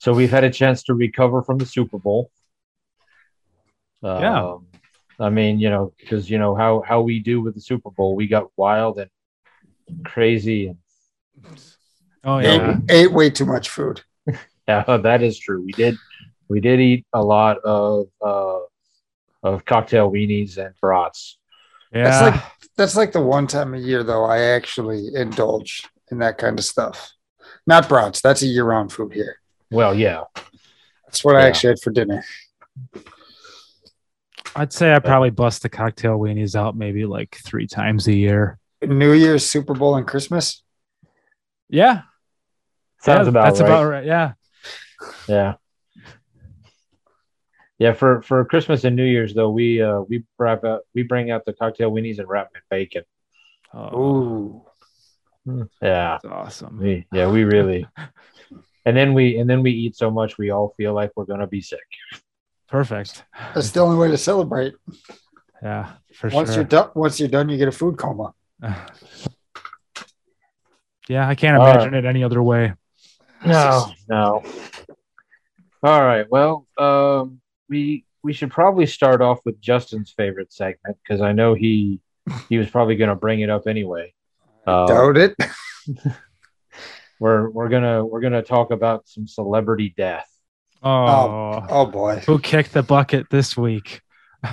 So we've had a chance to recover from the Super Bowl. Yeah. Um, I mean, you know, because you know how how we do with the Super Bowl, we got wild and crazy, and Oh Ate, yeah. ate way too much food. yeah, that is true. We did we did eat a lot of uh, of cocktail weenies and brats. Yeah. That's like that's like the one time a year though I actually indulge in that kind of stuff. Not brats. That's a year-round food here. Well, yeah, That's what I actually had for dinner. I'd say I probably bust the cocktail weenies out maybe like three times a year. New Year's, Super Bowl, and Christmas. Yeah. sounds Yeah, about that's right. about right. Yeah. Yeah. Yeah, for for Christmas and New Year's though, we uh we wrap out we bring out the cocktail weenies and wrap them in bacon. Oh, Ooh, Yeah. that's awesome. We yeah, we really and then we and then we eat so much we all feel like we're gonna be sick. Perfect. that's the only way to celebrate. Yeah, for Once sure. you're done, once you're done, you get a food coma. yeah, I can't All imagine it any other way. No, no. All right. Well, um we we should probably start off with Justin's favorite segment because I know he he was probably gonna bring it up anyway. Uh, Doubt it. we're we're gonna we're gonna talk about some celebrity death. Oh, Oh boy. who kicked the bucket this week?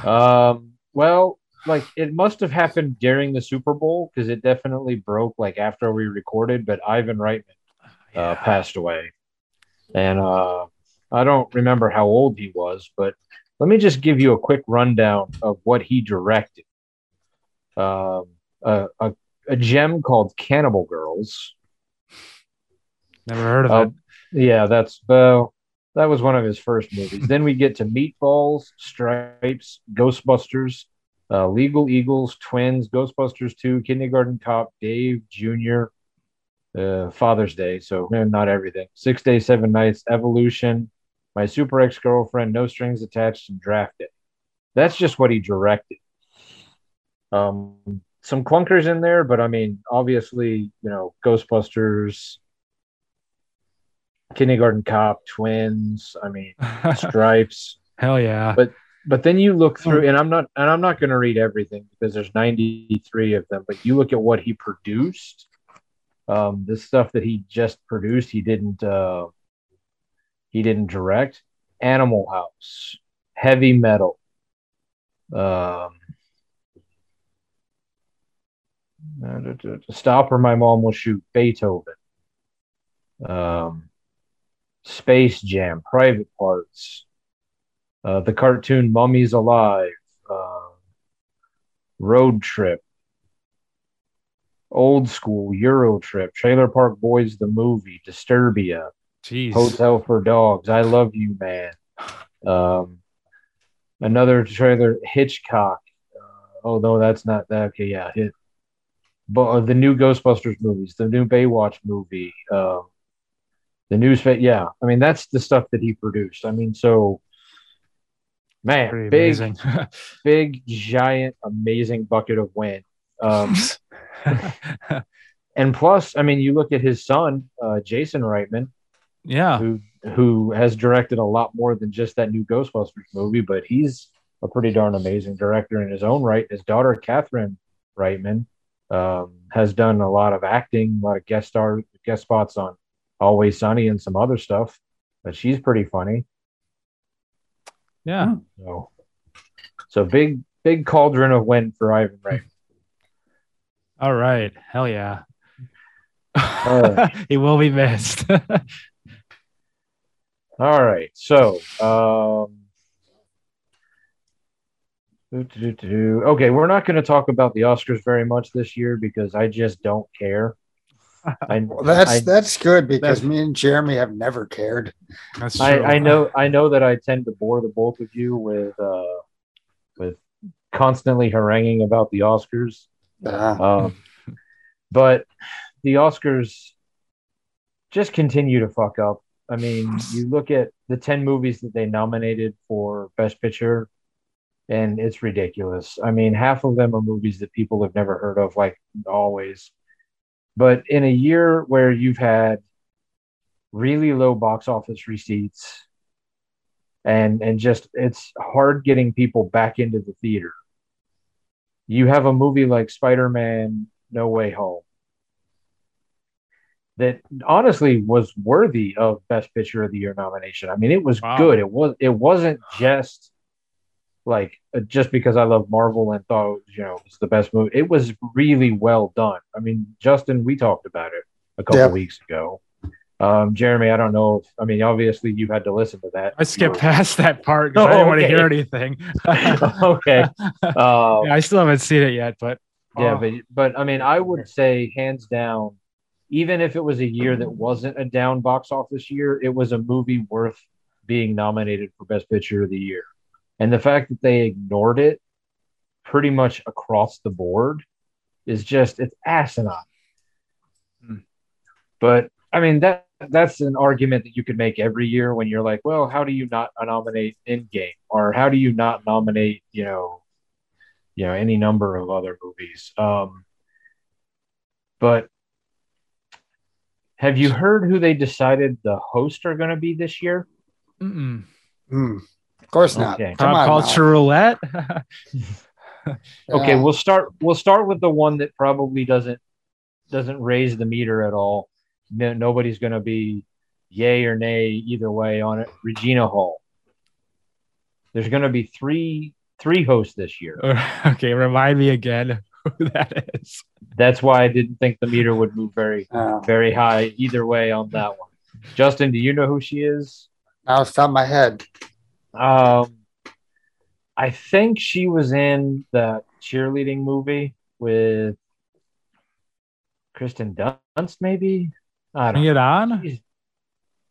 Um, well, like it must have happened during the Super Bowl because it definitely broke like after we recorded. But Ivan Reitman uh, passed away, and uh, I don't remember how old he was. But let me just give you a quick rundown of what he directed. Um, a, a a gem called Cannibal Girls. Never heard of Uh, it. Yeah, that's well, that was one of his first movies. then we get to Meatballs, Stripes, Ghostbusters, uh, Legal Eagles, Twins, Ghostbusters 2, Kindergarten Cop, Dave Jr., uh, Father's Day. So eh, not everything. Six Days, Seven Nights, Evolution, My Super Ex Girlfriend, No Strings Attached, and Draft Day. That's just what he directed. Um, some clunkers in there, but I mean, obviously, you know, Ghostbusters, Kindergarten Cop, Twins. I mean, Stripes. Hell yeah. But but then you look through, and I'm not and I'm not going to read everything because there's 93 of them. But you look at what he produced. Um, the stuff that he just produced, he didn't. Uh, he didn't direct. Animal House, Heavy Metal. Um, Stop or My Mom Will Shoot, Beethoven. Um, Space Jam, Private Parts, uh, the cartoon Mummies Alive, uh, Road Trip, Old School, Euro Trip, Trailer Park Boys, the movie, Disturbia, Jeez. Hotel for Dogs, I Love You Man. Um, another trailer, Hitchcock. Uh, oh no, that's not that. Okay, yeah, hit. But uh, the new Ghostbusters movies, the new Baywatch movie, um, the news. Yeah, I mean that's the stuff that he produced. I mean, so man, Pretty big, amazing. big, giant, amazing bucket of wind. Um, and plus, I mean, you look at his son, uh, Jason Reitman yeah. who who has directed a lot more than just that new Ghostbusters movie, but he's a pretty darn amazing director in his own right. His daughter Catherine Reitman um, has done a lot of acting, a lot of guest star guest spots on Always Sunny and some other stuff. But she's pretty funny. Yeah. So, so big big cauldron of wind for Ivan Reitman. All right. Hell yeah. Right. he will be missed. All right. So, um, Okay, we're not going to talk about the Oscars very much this year because I just don't care. I, Well, that's I, that's good because That's- me and Jeremy have never cared. That's true. I, I know I know that I tend to bore the both of you with uh, with constantly haranguing about the Oscars. Uh, Um, but the Oscars just continue to fuck up. I mean, you look at the 10 movies that they nominated for Best Picture, and it's ridiculous. I mean, half of them are movies that people have never heard of, like always. But in a year where you've had really low box office receipts and and just it's hard getting people back into the theater you have a movie like Spider-Man No Way Home that honestly was worthy of Best Picture of the Year nomination. I mean, it was Wow. good. It was it wasn't just like uh, just because I love Marvel and thought you know it's the best movie. It was really well done. I mean, Justin, we talked about it a couple Yeah. weeks ago. Um, Jeremy, I don't know if I mean obviously you had to listen to that. I skipped past that part because I Oh, didn't want to hear anything. okay. Um, Yeah, I still haven't seen it yet, but Yeah, oh, but but I mean, I would say hands down, even if it was a year that wasn't a down box office year, it was a movie worth being nominated for Best Picture of the Year. And the fact that they ignored it pretty much across the board is just it's asinine. Hmm. But I mean that that's an argument that you could make every year when you're like, well, how do you not nominate Endgame, or how do you not nominate, you know, you know, any number of other movies. Um, but have you heard who they decided the host are going to be this year? mm-mm. hmm, of course not. Okay. Come pop on. culture roulette. Okay, Yeah. we'll start. We'll start with the one that probably doesn't doesn't raise the meter at all. No, nobody's going to be yay or nay either way on it. Regina Hall. There's going to be three three hosts this year. okay, remind me again who that is. That's why I didn't think the meter would move very Uh, very high either way on that one. Justin, do you know who she is? now it's top of my head. Um, I think she was in the cheerleading movie with Kirsten Dunst, maybe. I don't. Bring know. it on.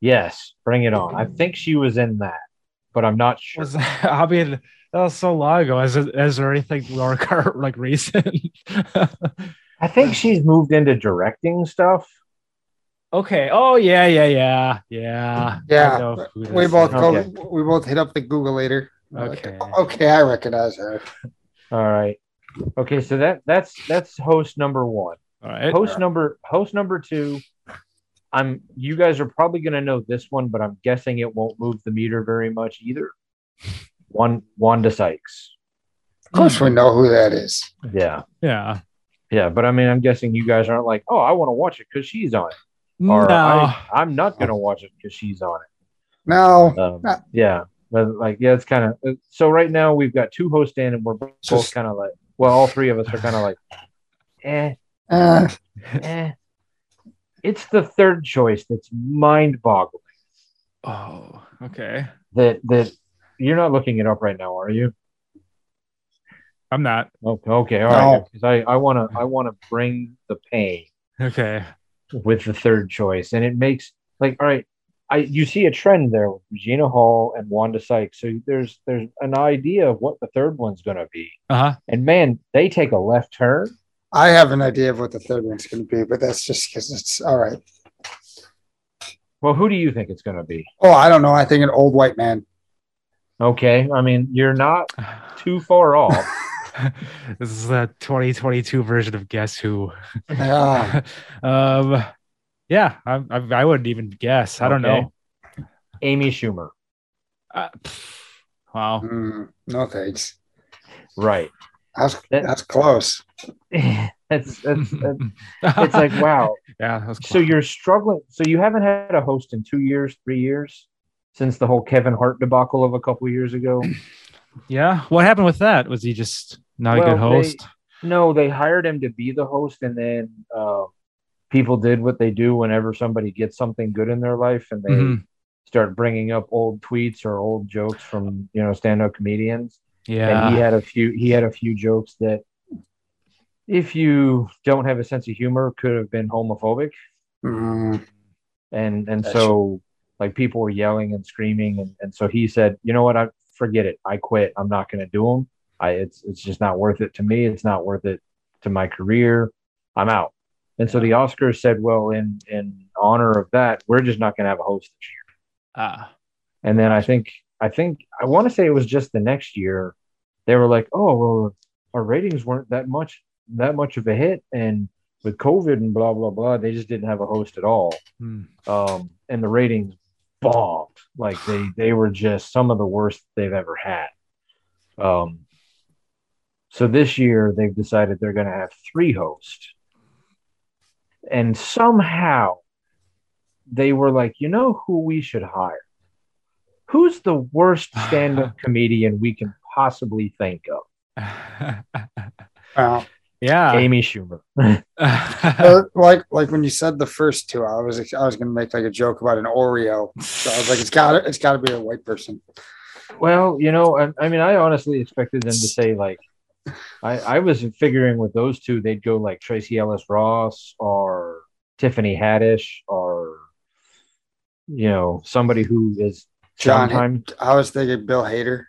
Yes, bring it on. I think she was in that, but I'm not sure. Was I mean that was so long ago. Is, it, is there anything more like recent? I think she's moved into directing stuff. Okay. Oh yeah, yeah, yeah, yeah. Yeah, I know who We both go. Okay. We both hit up the Google later. Okay. Okay, I recognize her. All right. Okay, so that that's that's host number one. All right. Host number host number two. I'm you guys are probably gonna know this one, but I'm guessing it won't move the meter very much either. One Wanda Sykes. Of course, we know who that is. Yeah. Yeah. Yeah. But I mean I'm guessing you guys aren't like, oh, I want to watch it because she's on it. Or no. I, I'm not gonna watch it because she's on No, it. Um, Ah. yeah. But like, yeah, it's kind of so right now we've got two hosts in and we're both Just- kind of like well, all three of us are kind of like, eh, uh, eh. It's the third choice that's mind boggling. Oh, okay. that that you're not looking it up right now, are you? I'm not. Okay, okay, all right. No. Because I I want to I want to bring the pain Okay. With the third choice, and it makes like all right. I you see a trend there with Regina Hall and Wanda Sykes. So there's there's an idea of what the third one's going to be, Uh huh. and man, they take a left turn. I have an idea of what the third one's going to be, but that's just because it's all right. Well, who do you think it's going to be? Oh, I don't know. I think an old white man. Okay, I mean you're not too far off. this is the 2022 version of Guess Who. Yeah. um, yeah, I, I, I wouldn't even guess. I don't Okay. know. Amy Schumer, Uh, wow. Mm, no thanks. right? That's That- that's close. that's, that's, that's it's like wow. yeah. That was So you're struggling. So you haven't had a host in two years, three years since the whole Kevin Hart debacle of a couple years ago. yeah. What happened with that? Was he just not a good host? no, they hired him to be the host, and then uh, people did what they do whenever somebody gets something good in their life, and they Mhm. start bringing up old tweets or old jokes from you know stand-up comedians. Yeah. and he had a few he had a few jokes that if you don't have a sense of humor could have been homophobic Mm, and and That's so like people were yelling and screaming and, and so he said you know what i forget it i quit i'm not going to do them i it's it's just not worth it to me it's not worth it to my career i'm out and so the oscars said well in in honor of that we're just not going to have a host this year Ah. and then i think i think i want to say it was just the next year they were like oh well our ratings weren't that much that much of a hit and with covid and blah blah blah they just didn't have a host at all Hmm. um, and the ratings bombed. Like they they were just some of the worst they've ever had. Um, so this year they've decided they're going to have three hosts, and somehow they were like, you know who we should hire? Who's the worst stand-up comedian we can possibly think of? well, yeah. Amy Schumer. uh, like like when you said the first two, I was I was gonna make like a joke about an Oreo. So I was like, it's got it's got to be a white person. Well, you know, I, I mean, I honestly expected them to say like, I, I was figuring with those two, they'd go like Tracee Ellis Ross or Tiffany Haddish or, you know, somebody who is John- sometimes. I was thinking Bill Hader.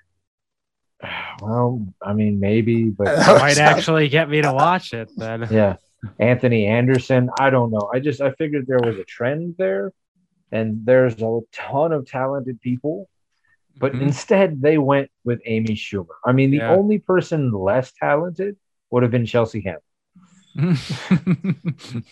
Well, I mean, maybe, but Might actually get me to watch it then. yeah, Anthony Anderson. I don't know. I just I figured there was a trend there, and there's a ton of talented people. But Mhm. instead, they went with Amy Schumer. I mean, the Yeah. only person less talented would have been Chelsea Handler.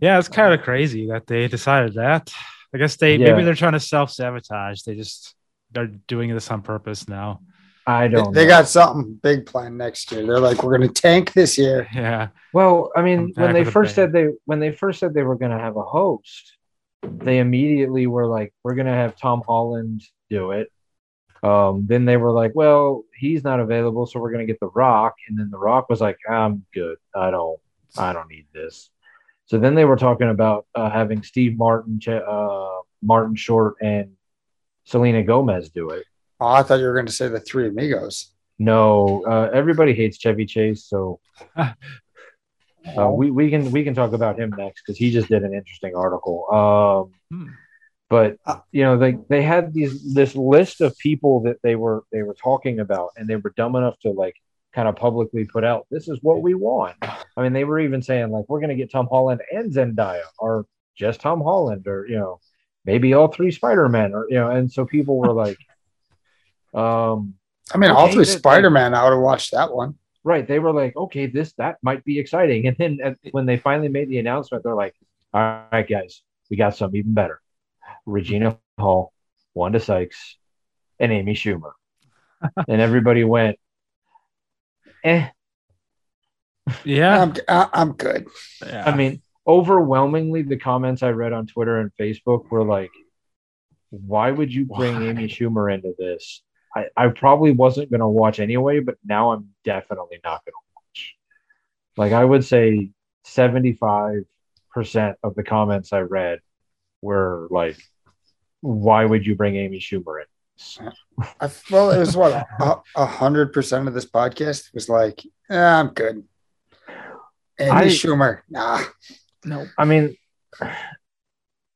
yeah, it's kind of crazy that they decided that. I guess they Yeah. maybe they're trying to self sabotage. They just they're doing this on purpose now. I don't. they know. got something big planned next year. They're like, we're gonna tank this year. Yeah. Well, I mean, when they first bang. said they when they first said they were going to have a host, they immediately were like, "We're going to have Tom Holland do it." Um, then they were like, "Well, he's not available, so we're going to get The Rock." And then The Rock was like, "I'm good. I don't. I don't need this." So then they were talking about uh, having Steve Martin, uh, Martin Short, and Selena Gomez do it. Oh, I thought you were gonna say the three amigos. No, uh, everybody hates Chevy Chase, so Uh, we, we can we can talk about him next because he just did an interesting article. Um, Hmm. but Uh, you know they they had these this list of people that they were they were talking about, and they were dumb enough to like kind of publicly put out this is what we want. I mean, they were even saying like we're going to get Tom Holland and Zendaya, or just Tom Holland, or you know maybe all three Spider Men, or you know, and so people were like, um, I mean, all three Spider Man. I would have watched that one. Right they were like okay this that might be exciting and then at, when they finally made the announcement they're like all right guys we got something even better regina hall wanda sykes and amy schumer and everybody went eh Yeah. I'm I, I'm good. yeah. i mean overwhelmingly the comments i read on twitter and facebook were like why would you bring Why? amy schumer into this I, I probably wasn't going to watch anyway but now i'm definitely not going to watch like i would say 75% of the comments i read were like why would you bring amy schumer in I, well, it was what a- a hundred percent of this podcast was like, "Yeah, I'm good. Amy I- Schumer, nah. no. I mean,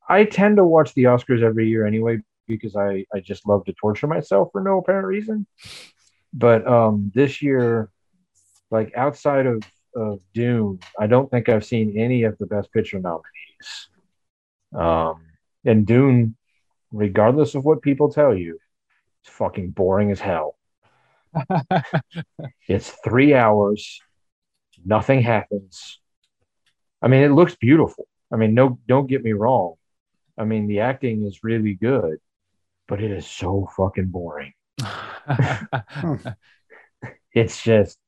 I tend to watch the Oscars every year anyway because I, I just love to torture myself for no apparent reason. But um, this year, like outside of, of Dune, I don't think I've seen any of the Best Picture nominees. Um, and Dune, regardless of what people tell you, it's fucking boring as hell. It's three hours, nothing happens. I mean, it looks beautiful. I mean, no, don't get me wrong. I mean, the acting is really good, but it is so fucking boring. It's just,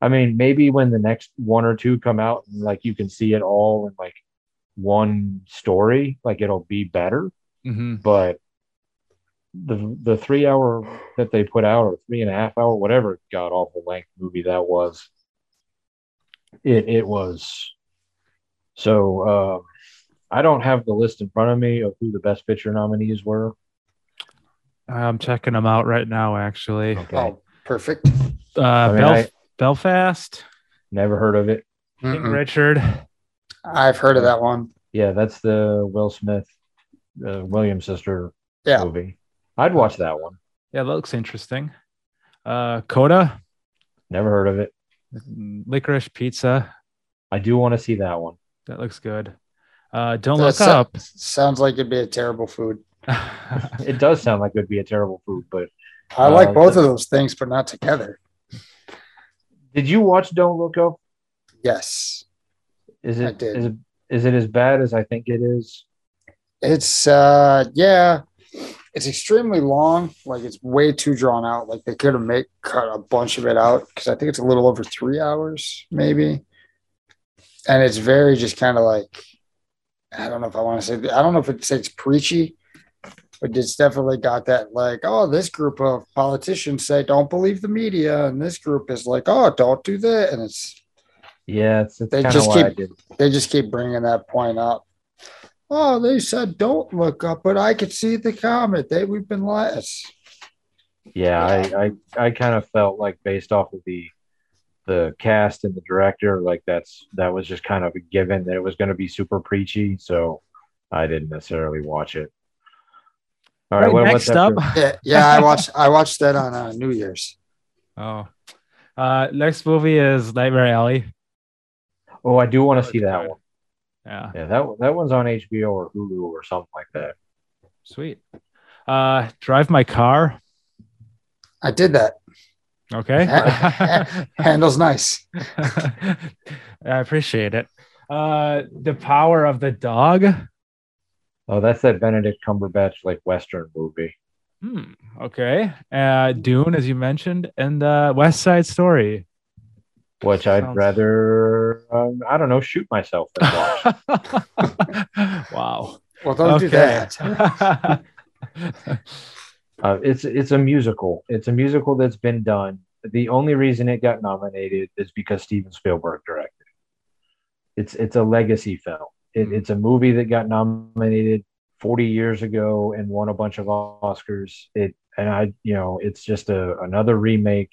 I mean, maybe when the next one or two come out and like you can see it all in like one story, like it'll be better. hmm But the the three hour that they put out, or three and a half hour, whatever god awful length movie that was, it it was. So um, I don't have the list in front of me of who the best picture nominees were. I'm checking them out right now. Actually, Okay. Oh, perfect. uh, mean, Belf- I- Belfast, Never heard of it. Mm-mm. Richard. I've heard of that one. Yeah, that's the Will Smith, uh, Williams sister Yeah. movie. I'd watch that one. Yeah, that looks interesting. Uh, Coda, Never heard of it. Licorice Pizza. I do want to see that one. That looks good. Uh, don't That look so- up. Sounds like it'd be a terrible food. It does sound like it would be a terrible food, but I Uh, like both of those things, but not together. did you watch Don't Look Up? Yes. Is I it did. is it is it as bad as I think it is? It's uh yeah, it's extremely long. Like it's way too drawn out. Like they could have made cut a bunch of it out because I think it's a little over three hours, maybe. And it's very just kind of like I don't know if I want to say I don't know if it's it's preachy, but it's definitely got that like, oh, this group of politicians say don't believe the media, and this group is like, oh, don't do that. And it's Yeah, it's, it's They just keep- they just keep bringing that point up. Oh, they said don't look up, but I could see the comment. They we've been last. Yeah, I, I I kind of felt like based off of the the cast and the director, like that's that was just kind of a given that it was going to be super preachy, so I didn't necessarily watch it. All right, Right, what, next what's up. Yeah, yeah. I watched I watched that on uh, New Year's. Oh. Uh, next movie is Nightmare Alley. Oh, I do want to see that one. Yeah, Yeah, that that one's on HBO or Hulu or something like that. sweet. Uh, Drive My Car. I did that. Okay. Handles nice. I appreciate it. Uh, The Power of the Dog. Oh, that's that Benedict Cumberbatch like Western movie. Hmm. Okay. Uh, Dune, as you mentioned, and uh, West Side Story. Which I'd Sounds- rather, um, I don't know, shoot myself than watch. wow. Well, don't do that. Uh, it's it's a musical. It's a musical that's been done. The only reason it got nominated is because Steven Spielberg directed. it. It's it's a legacy film. It. It's a movie that got nominated 40 years ago and won a bunch of Oscars. It and I you know it's just a another remake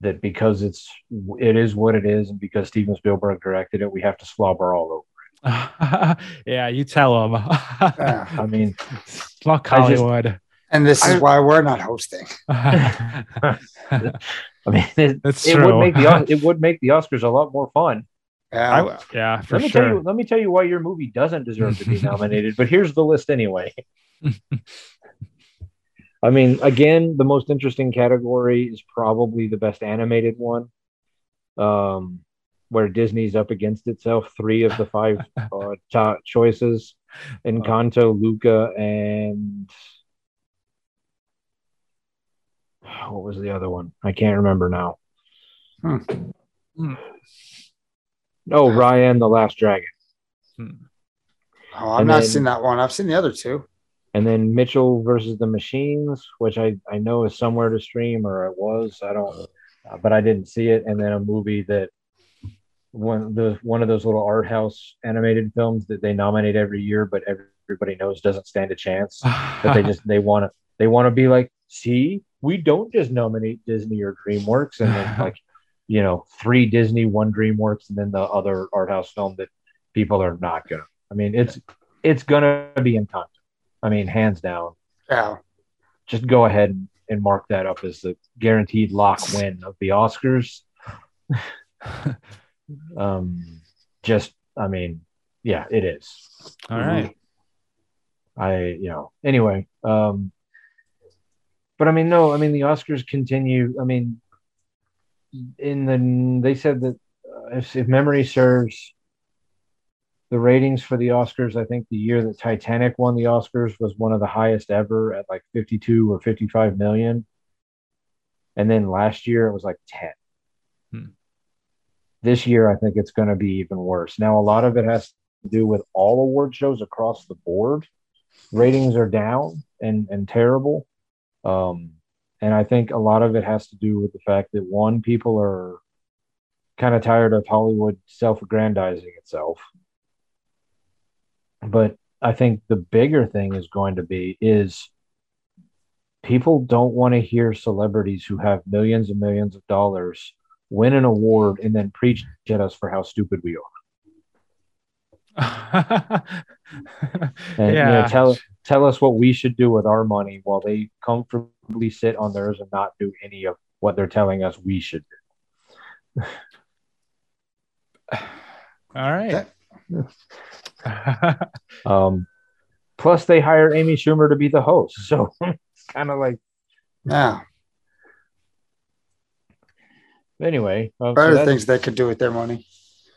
that because it's it is what it is and because Steven Spielberg directed it, we have to slobber all over. It. Yeah, you tell them. Yeah. I mean, Fuck I just- Hollywood. And this is I- why we're not hosting. I mean, it, That's it would make the it would make the Oscars a lot more fun. Yeah. I, yeah, for let me sure. tell you. Let me tell you why your movie doesn't deserve to be nominated. but here's the list anyway. I mean, again, the most interesting category is probably the best animated one, um, where Disney's up against itself. Three of the five uh, top choices: Encanto, Luca, and what was the other one? I can't remember now. Hmm. Hmm. Oh, Raya and the Last Dragon. Hmm. Oh, I've and not then- seen that one. I've seen the other two. and then Mitchell versus the Machines, which I I know is somewhere to stream or it was I don't, uh, but I didn't see it. And then a movie that one the one of those little art house animated films that they nominate every year, but everybody knows doesn't stand a chance. But they just they want to they want to be like, see, we don't just nominate Disney or DreamWorks, and then like you know three Disney, one DreamWorks, and then the other art house film that people are not gonna. I mean, it's it's gonna be Encanto. I mean, hands down. Yeah. Just go ahead and, and mark that up as the guaranteed lock win of the Oscars. um, just, I mean, yeah, it is. All right. I, you know, anyway. Um, but I mean, no, I mean, the Oscars continue. I mean, in the, they said that uh, if, if memory serves, the ratings for the Oscars, I think the year that Titanic won the Oscars was one of the highest ever at like 52 or 55 million. And then last year it was like 10. Hmm. This year, I think it's going to be even worse. Now, a lot of it has to do with all award shows across the board. Ratings are down and, and terrible. Um, and I think a lot of it has to do with the fact that one, people are kind of tired of Hollywood self aggrandizing itself but I think the bigger thing is going to be is people don't want to hear celebrities who have millions and millions of dollars win an award and then preach at us for how stupid we are. And you know, yeah. tell tell us what we should do with our money while they comfortably sit on theirs and not do any of what they're telling us we should do. All right. Um, plus, they hire Amy Schumer to be the host, so it's kind of like Yeah. anyway. uh, so Better that's- things they could do with their money.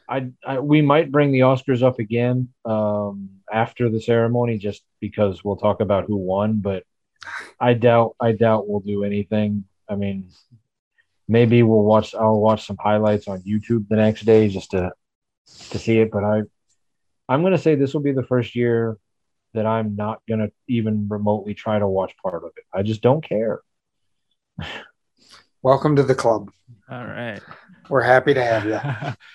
I, I we might bring the Oscars up again um, after the ceremony, just because we'll talk about who won. But I doubt I doubt we'll do anything. I mean, maybe we'll watch. I'll watch some highlights on YouTube the next day just to to see it. But I I'm gonna say this will be the first year that I'm not gonna even remotely try to watch part of it. I just don't care. Welcome to the club. All right. We're happy to have you.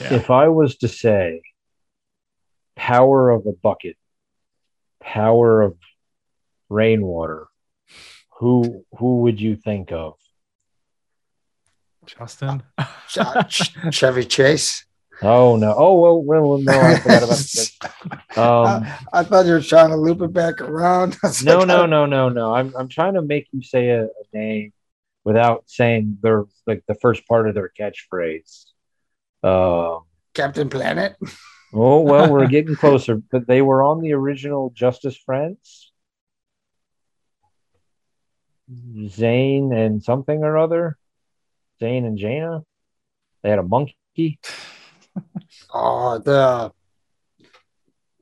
Yeah. If I was to say power of a bucket, power of rainwater, who who would you think of? Justin. Ch- Chevy Chase. Oh no! Oh well, well no, I forgot about that. Um, I, I thought you were trying to loop it back around. I no, like, no, no, no, no. I'm I'm trying to make you say a, a name without saying their like the first part of their catchphrase. Um. Captain Planet. Oh well, we're getting closer. But they were on the original Justice Friends. Zane and something or other. Zane and Jayna. They had a monkey. Oh, the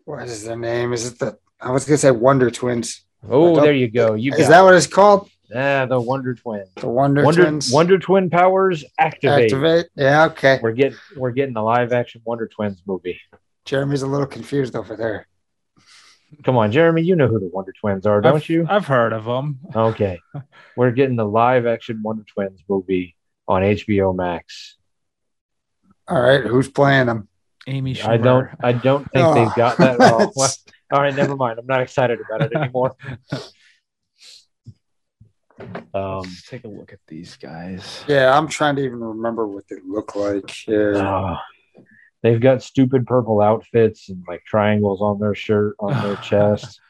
what is their name? Is it the I was gonna say Wonder Twins. Oh, there you go. You is that it. what it's called? Yeah, the Wonder Twins. The Wonder, Wonder Twins. Wonder Twin powers activate. Activate. Yeah, okay. We're getting we're getting the live action Wonder Twins movie. Jeremy's a little confused over there. Come on, Jeremy, you know who the Wonder Twins are, don't I've, you? I've heard of them. Okay. We're getting the live action Wonder Twins movie on HBO Max. All right, who's playing them? Amy Schumer. I don't I don't think Oh. they've got that. Well, all right, never mind. I'm not excited about it anymore. Um Let's take a look at these guys. Yeah, I'm trying to even remember what they look like. Yeah. uh, they've got stupid purple outfits and like triangles on their shirt on their chest.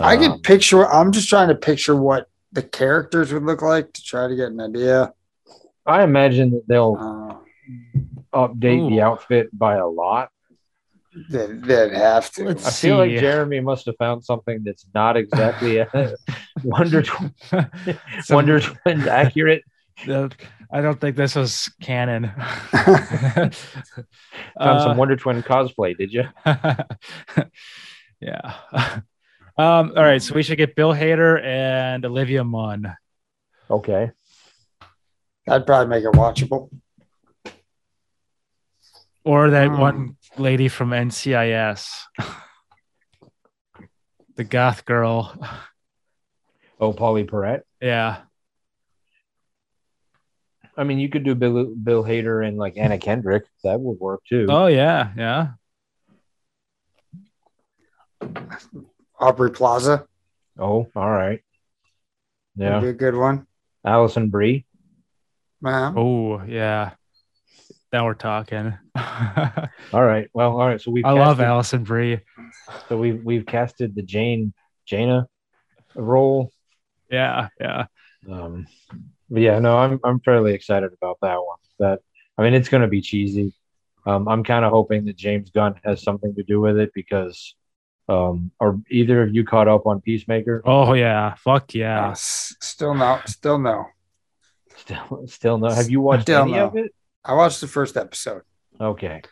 I can Um, picture. I'm just trying to picture what the characters would look like to try to get an idea. I imagine that they'll Uh, update the outfit by a lot. that they'd have to. Let's I feel like. Jeremy must have found something that's not exactly a Wonder Tw- Wonder Twins accurate. I don't think this was canon. Found Uh, some Wonder Twin cosplay, did you? yeah. Um, all right, so we should get Bill Hader and Olivia Munn. Okay. That'd probably make it watchable. Or that Hmm. one lady from NCIS. the goth girl. Oh, Pauley Perrette. Yeah. I mean, you could do Bill, Bill Hader and like Anna Kendrick. That would work too. Oh yeah, yeah. Aubrey Plaza Oh, all right. would Yeah. be a good one. Alison Brie. Man, Oh yeah. Now we're talking. All right. Well, all right. So we've I love Alison Brie. So we've we've casted the Jane Jana role. Yeah, yeah. Um, but yeah, no, I'm I'm fairly excited about that one. That I mean, it's going to be cheesy. Um, I'm kind of hoping that James Gunn has something to do with it because, um, are either of you caught up on Peacemaker? Oh yeah. Fuck uh, yeah. s- still no, still no. Still, still no. Have you watched Still any no. of it? I watched the first episode. Okay.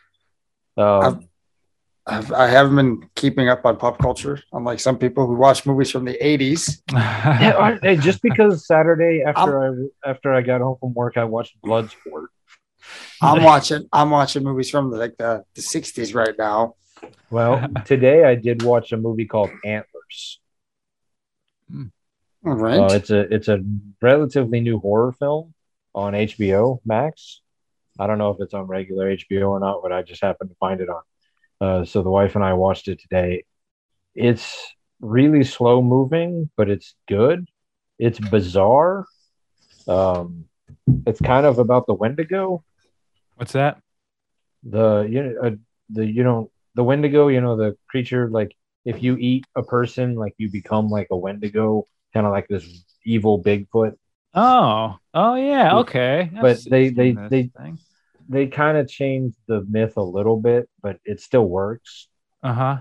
Um, I've, I haven't been keeping up on pop culture, unlike some people who watch movies from the 80s. yeah, I- hey, just because Saturday after I after I got home from work, I watched Bloodsport. I'm watching. I'm watching movies from the, like the, the 60s right now. Well, today I did watch a movie called Antlers. All right. Uh, it's a it's a relatively new horror film on HBO Max. I don't know if it's on regular HBO or not, but I just happened to find it on. Uh, so the wife and I watched it today. It's really slow moving, but it's good. It's bizarre. Um, it's kind of about the Wendigo. What's that? The you know uh, the you know the Wendigo. You know the creature like if you eat a person, like you become like a Wendigo, kind of like this evil Bigfoot. Oh, oh yeah, okay. But I've they- they- they- thing. They kind of changed the myth a little bit, but it still works. Uh-huh.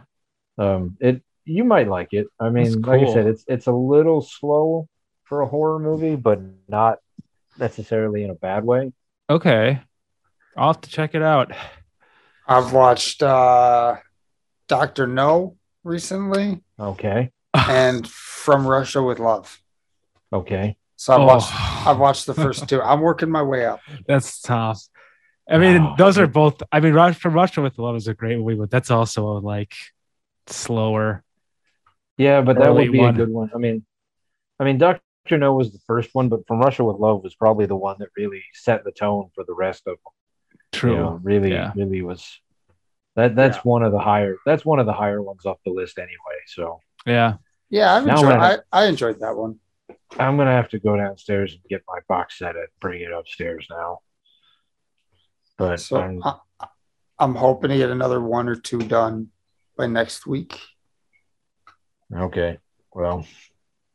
Um, it you might like it. I mean, That's like I said, it's it's a little slow for a horror movie, but not necessarily in a bad way. Okay. I'll have to check it out. I've watched uh, Doctor No recently Okay, and From Russia with Love. okay. So I've Oh. watched I've watched the first two. I'm working my way up. That's tough. I mean, Wow. those are both. I mean, Rush from Russia with Love is a great movie, but that's also like slower. Yeah, but that would be one. a good one. I mean, I mean, Doctor No was the first one, but From Russia with Love was probably the one that really set the tone for the rest of them. True. You know, really, Yeah. really was. That that's Yeah. one of the higher. That's one of the higher ones off the list anyway. So Yeah. Yeah, I've enjoyed, when I, I- I enjoyed that one. I'm gonna have to go downstairs and get my box set and bring it upstairs now. But So I'm- I, I'm hoping to get another one or two done by next week. Okay. Well,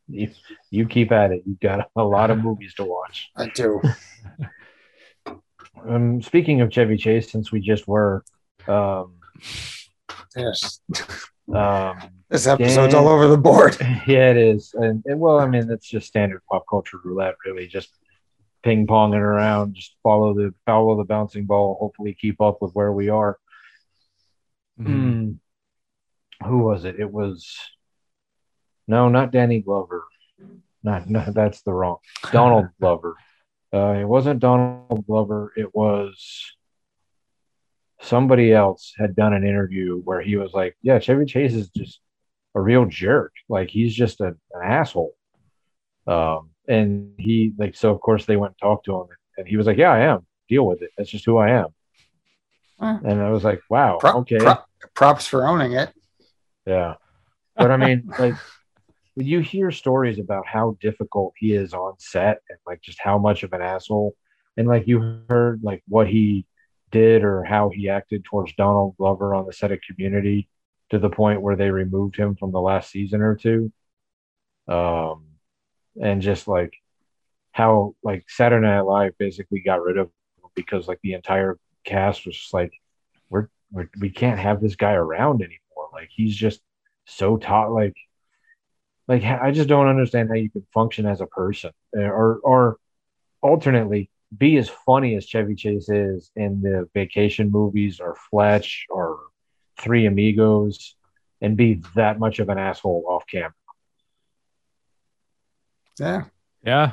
you, you keep at it. You've got a lot of movies to watch. I do. Um, speaking of Chevy Chase, since we just were, um, Yes. um, This episode's Dan- all over the board. yeah, it is. And, and well, I mean, it's just standard pop culture roulette, really. Just ping ponging around. Just follow the follow the bouncing ball. Hopefully, keep up with where we are. Mhm. Mm. Who was it? It was no, not Danny Glover. Not no, that's the wrong Donald Glover. Uh, it wasn't Donald Glover. It was somebody else had done an interview where he was like, "Yeah, Chevy Chase is just a real jerk. Like he's just a, an asshole." Um, and he like so of course they went and talked to him, and he was like, "Yeah, I am. Deal with it. That's just who I am." Huh. And I was like, "Wow, Pro- okay." pro- props for owning it. Yeah. But I mean, like, when you hear stories about how difficult he is on set and like just how much of an asshole, and like you heard like what he did or how he acted towards Donald Glover on the set of Community to the point where they removed him from the last season or two. Um, and just like how like Saturday Night Live basically got rid of because like the entire cast was just like, we're, we're we can't have this guy around anymore. Like he's just so taught. Like, like I just don't understand how you can function as a person, Uh, or or alternately be as funny as Chevy Chase is in the vacation movies or Fletch or Three Amigos, and be that much of an asshole off camera. Yeah. Yeah.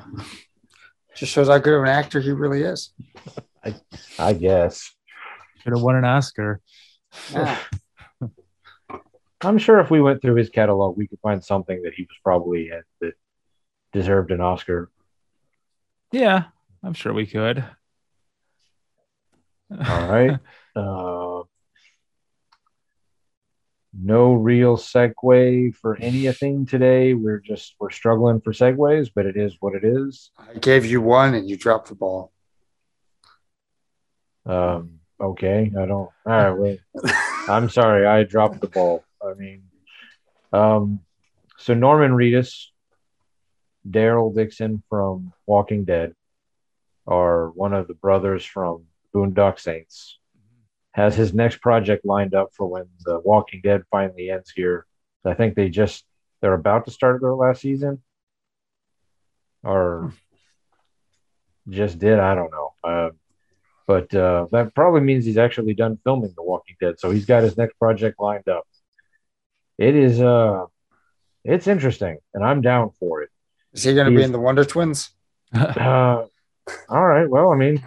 Just shows how good of an actor he really is. I guess. Should have won an Oscar. Yeah. I'm sure if we went through his catalog, we could find something that he was probably in that deserved an Oscar. Yeah. I'm sure we could. All right. uh, no real segue for anything today. We're just we're struggling for segues, but it is what it is. I gave you one and you dropped the ball. Um, okay, I don't. All right, well, I'm sorry, I dropped the ball. I mean, um, so Norman Reedus, Daryl Dixon from Walking Dead, are one of the brothers from Boondock Saints. Has his next project lined up for when the Walking Dead finally ends here. I think they just they're about to start their last season, or just did. I don't know. Uh, but uh, that probably means he's actually done filming The Walking Dead, so he's got his next project lined up. It is uh, it's interesting, and I'm down for it. Is he going to be in the Wonder Twins? Uh, all right, well, I mean,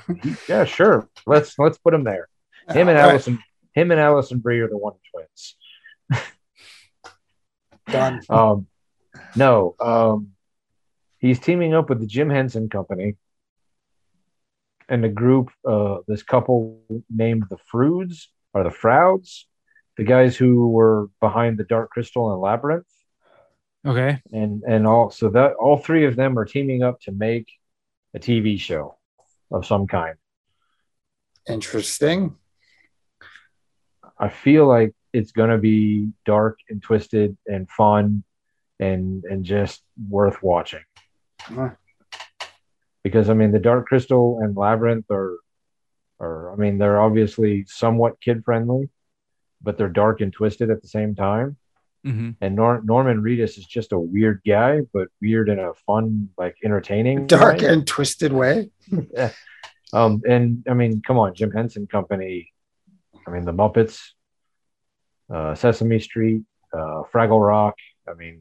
yeah, sure. Let's let's put him there. Him and All right, Alison, him and Alison Brie are the one Twins. Done. Um, no, um, he's teaming up with the Jim Henson Company and a group, uh, this couple named the Froods or the Frouds, the guys who were behind the Dark Crystal and Labyrinth. Okay. and and all so that all three of them are teaming up to make a TV show of some kind. Interesting. I feel like it's gonna be dark and twisted and fun and and just worth watching. Huh. Because I mean the Dark Crystal and Labyrinth are are I mean they're obviously somewhat kid friendly, but they're dark and twisted at the same time. hmm And Nor- Norman Reedus is just a weird guy, but weird in a fun, like entertaining Dark way. and twisted way. Um, and I mean, come on, Jim Henson Company. I mean, the Muppets, uh, Sesame Street, uh, Fraggle Rock. I mean,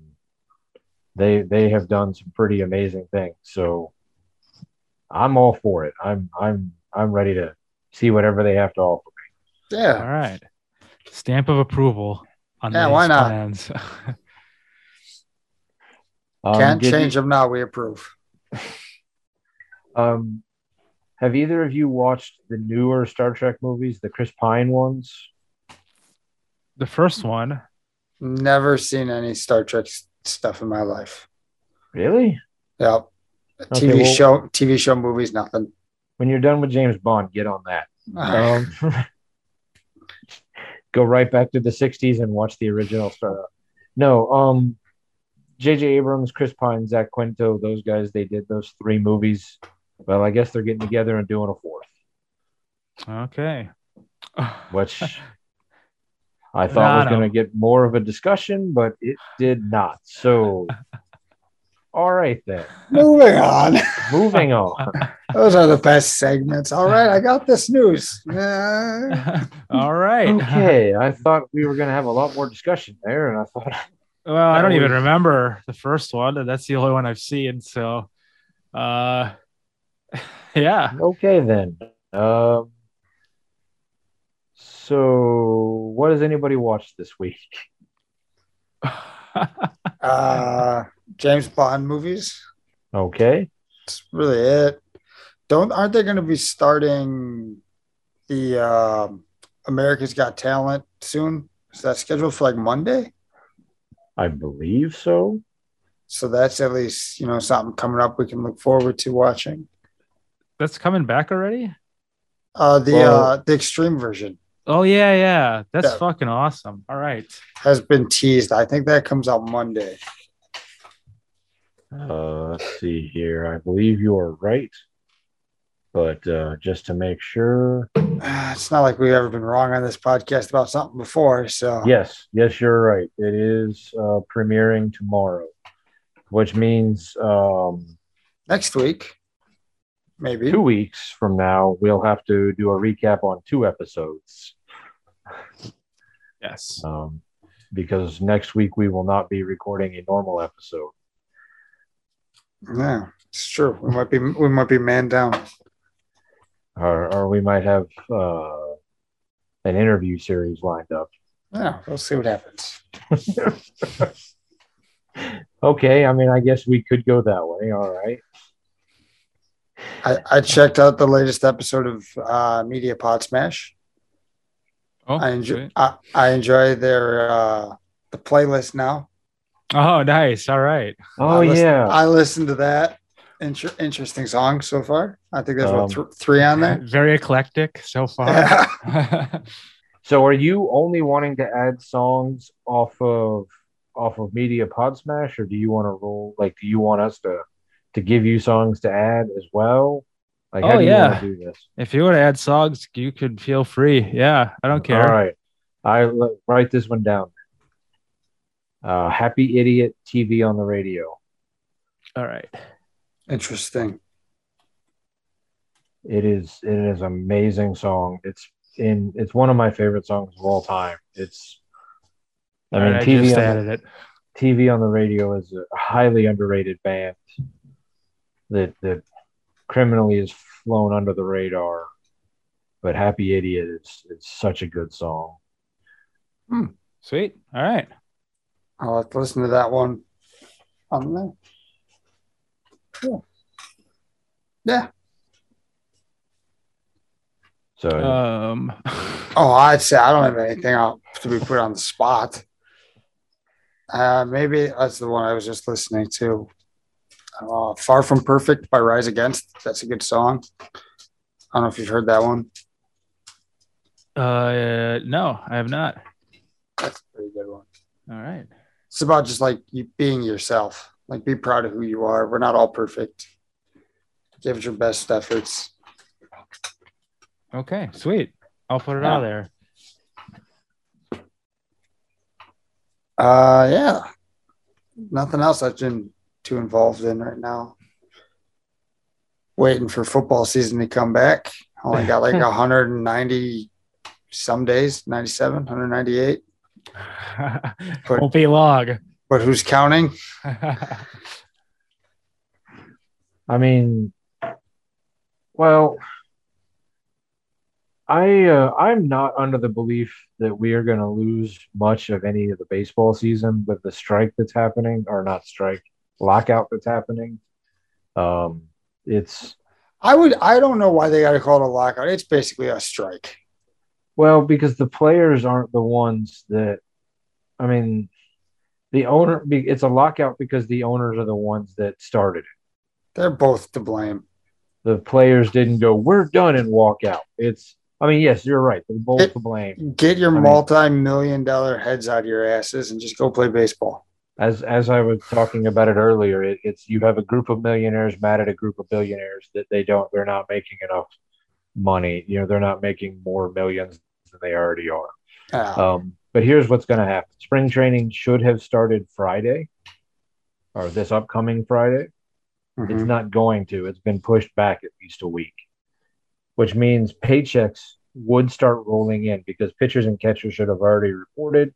they they have done some pretty amazing things. So I'm all for it. I'm I'm I'm ready to see whatever they have to offer. All Yeah. All right. Stamp of approval on Yeah, these why not? plans. Um, Can't change you- them now. We approve. um, have either of you watched the newer Star Trek movies, the Chris Pine ones? the first one. Never seen any Star Trek stuff in my life. Really? Yep. Okay, TV well- show, TV show, movies, nothing. When you're done with James Bond, get on that. Um, go right back to the 60s and watch the original Star. No, um, J.J. Abrams, Chris Pine, Zach Quinto, those guys, they did those three movies. Well, I guess they're getting together and doing a fourth, Okay. which I thought was going to get more of a discussion, but it did not. So, all right then, Moving on. moving on. Those are the best segments. All right, I got this news. Uh, All right. Okay, I thought we were going to have a lot more discussion there, and I thought Well, I don't That even remember the first one. and That's the only one I've seen. So, uh, yeah. Okay, then. Um, so, what has anybody watched this week? uh, James Bond movies. Okay. That's really it. Don't aren't they going to be starting the um America's Got Talent soon? Is that scheduled for like Monday? I believe so. So that's at least you know something coming up we can look forward to watching. That's coming back already. Uh, the Well- uh, the extreme version Oh yeah, yeah. That's Yeah. fucking awesome. All right. has been teased. I think that comes out Monday. Uh, let's see here. I believe you are right. But uh, just to make sure, Uh, It's not like we've ever been wrong on this podcast about something before. So yes, yes, you're right. It is uh, premiering tomorrow, which means um, next week, maybe. two weeks from now, we'll have to do a recap on two episodes. Yes. um, because next week we will not be recording a normal episode. Yeah, it's true. We might be we might be man down. Or, or we might have uh, an interview series lined up. Yeah, we'll see what happens. Okay, I mean, I guess we could go that way. All right. I, I checked out the latest episode of uh, Media Pod Smash. Oh, I enjoy. I, I enjoy their uh, the playlist now. oh, nice. All right. Oh I listen- yeah. I listened to that. Inter- interesting song so far. I think there's Um, what th- three on there. Very eclectic so far. Yeah. so, are you only wanting to add songs off of off of Media Pod Smash, or do you want to roll? Like, do you want us to to give you songs to add as well? Like, how Oh, do you yeah. want to do this? if you want to add songs, you could feel free. Yeah, I don't care. All right. I l- write this one down. Uh, Happy Idiot TV on the radio. All right. Interesting. It is it is an amazing song. It's in it's one of my favorite songs of all time. It's I All mean right, I just on, added the, it. TV on the radio is a highly underrated band that that criminally is flown under the radar. But Happy Idiot is is such a good song. Sweet. All right. I'll have to listen to that one on there. Cool. Yeah. So Um. Oh, I'd say I don't have anything out to be put on the spot. Uh, maybe that's the one I was just listening to. Uh, Far From Perfect by Rise Against. That's a good song. I don't know if you've heard that one. Uh, no, I have not. That's a pretty good one. All right. It's about just like you being yourself. Like be proud of who you are. We're not all perfect. Give it your best efforts. Okay, sweet. I'll put it Yeah. out there. Uh yeah. Nothing else I've been too involved in right now. Waiting for football season to come back. Only got like 190 some days, 97, 198. But- Won't be long. But who's counting? I mean, well, I uh, I'm not under the belief that we are going to lose much of any of the baseball season with the strike that's happening, or not strike, lockout that's happening. Um, it's I would I don't know why they gotta call it a lockout. It's basically a strike. well because the players aren't the ones that. I mean, the owner. It's a lockout because the owners are the ones that started it. They're both to blame. The players didn't go, "We're done," and walk out. It's. I mean, yes, you're right. They're both It- to blame. Get your I multi-million dollar heads out of your asses and just go play baseball. As as I was talking about it earlier, it, it's you have a group of millionaires mad at a group of billionaires that they don't they're not making enough money. You know, they're not making more millions than they already are. Yeah. Um, but here's what's going to happen: spring training should have started Friday, or this upcoming Friday. It's Mhm. not going to. It's been pushed back at least a week, which means paychecks would start rolling in because pitchers and catchers should have already reported.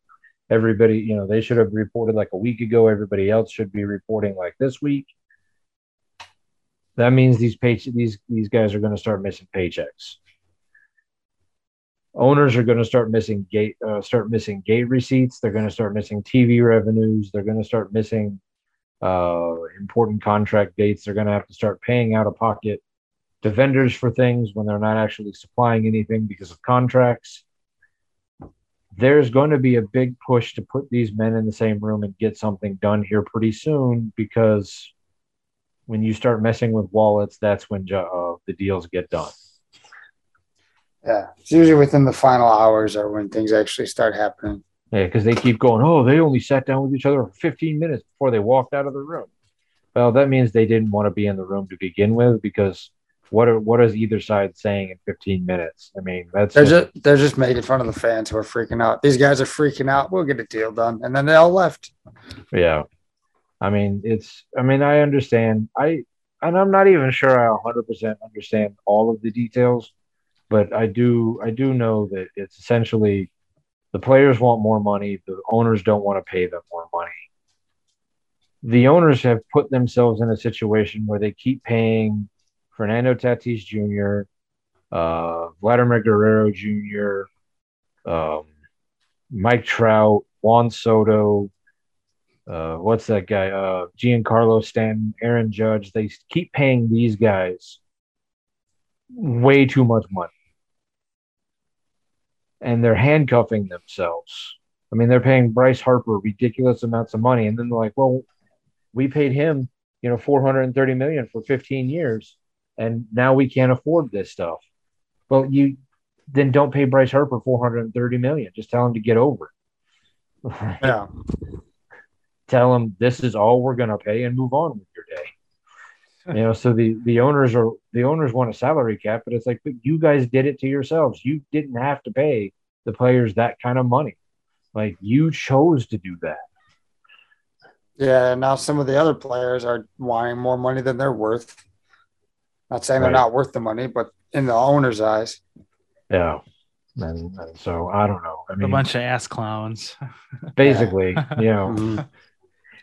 Everybody, you know, they should have reported like a week ago. Everybody else should be reporting like this week. That means these pay these these guys are going to start missing paychecks. Owners are going to start missing gate uh, start missing gate receipts. They're going to start missing TV revenues. They're going to start missing uh, important contract dates. They're going to have to start paying out of pocket to vendors for things when they're not actually supplying anything because of contracts. There's going to be a big push to put these men in the same room and get something done here pretty soon because when you start messing with wallets, that's when uh, the deals get done. Yeah. It's usually within the final hours or when things actually start happening. Yeah, because they keep going, oh, they only sat down with each other for 15 minutes before they walked out of the room. Well, that means they didn't want to be in the room to begin with because what are, what is either side saying in 15 minutes? I mean, that's They're just they're just making fun of the fans who are freaking out. These guys are freaking out. We'll get a deal done. And then they all left. yeah. I mean, it's I mean, I understand. I and I'm not even sure I 100% understand all of the details, but I do I do know that it's essentially the players want more money, the owners don't want to pay them more money. The owners have put themselves in a situation where they keep paying Fernando Tatis Jr., uh, Vladimir Guerrero Jr., um, Mike Trout, Juan Soto, uh, what's that guy? Uh, Giancarlo Stanton, Aaron Judge. They keep paying these guys way too much money. And they're handcuffing themselves. I mean, they're paying Bryce Harper ridiculous amounts of money. And then they're like, well, we paid him, you know, 430 million for 15 years. And now we can't afford this stuff. Well, you then don't pay Bryce Harper 430 million. Just tell him to get over it. Yeah. tell him this is all we're going to pay and move on with your day. You know, so the the owners are the owners want a salary cap, but it's like but you guys did it to yourselves. You didn't have to pay the players that kind of money. Like you chose to do that. Yeah. Now some of the other players are wanting more money than they're worth. Not saying they're not worth the money, but in the owner's eyes. Yeah. And, and so I don't know. I a mean, a bunch of ass clowns. basically, you know, Mhm.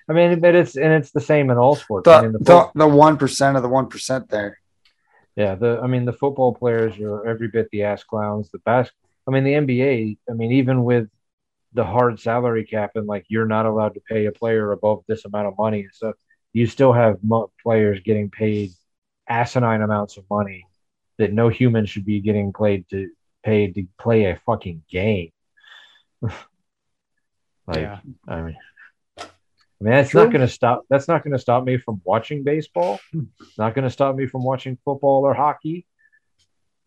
I mean, but it's and it's the same in all sports. I mean, The the, the the one percent of the one percent there. Yeah, the I mean the football players are every bit the ass clowns. The bas I mean the NBA. I mean even with the hard salary cap and like you're not allowed to pay a player above this amount of money and stuff, you still have mo- players getting paid asinine amounts of money that no human should be getting paid to paid to play a fucking game. like yeah. I mean, I mean, that's True. not going to stop. That's not going to stop me from watching baseball. It's not going to stop me from watching football or hockey.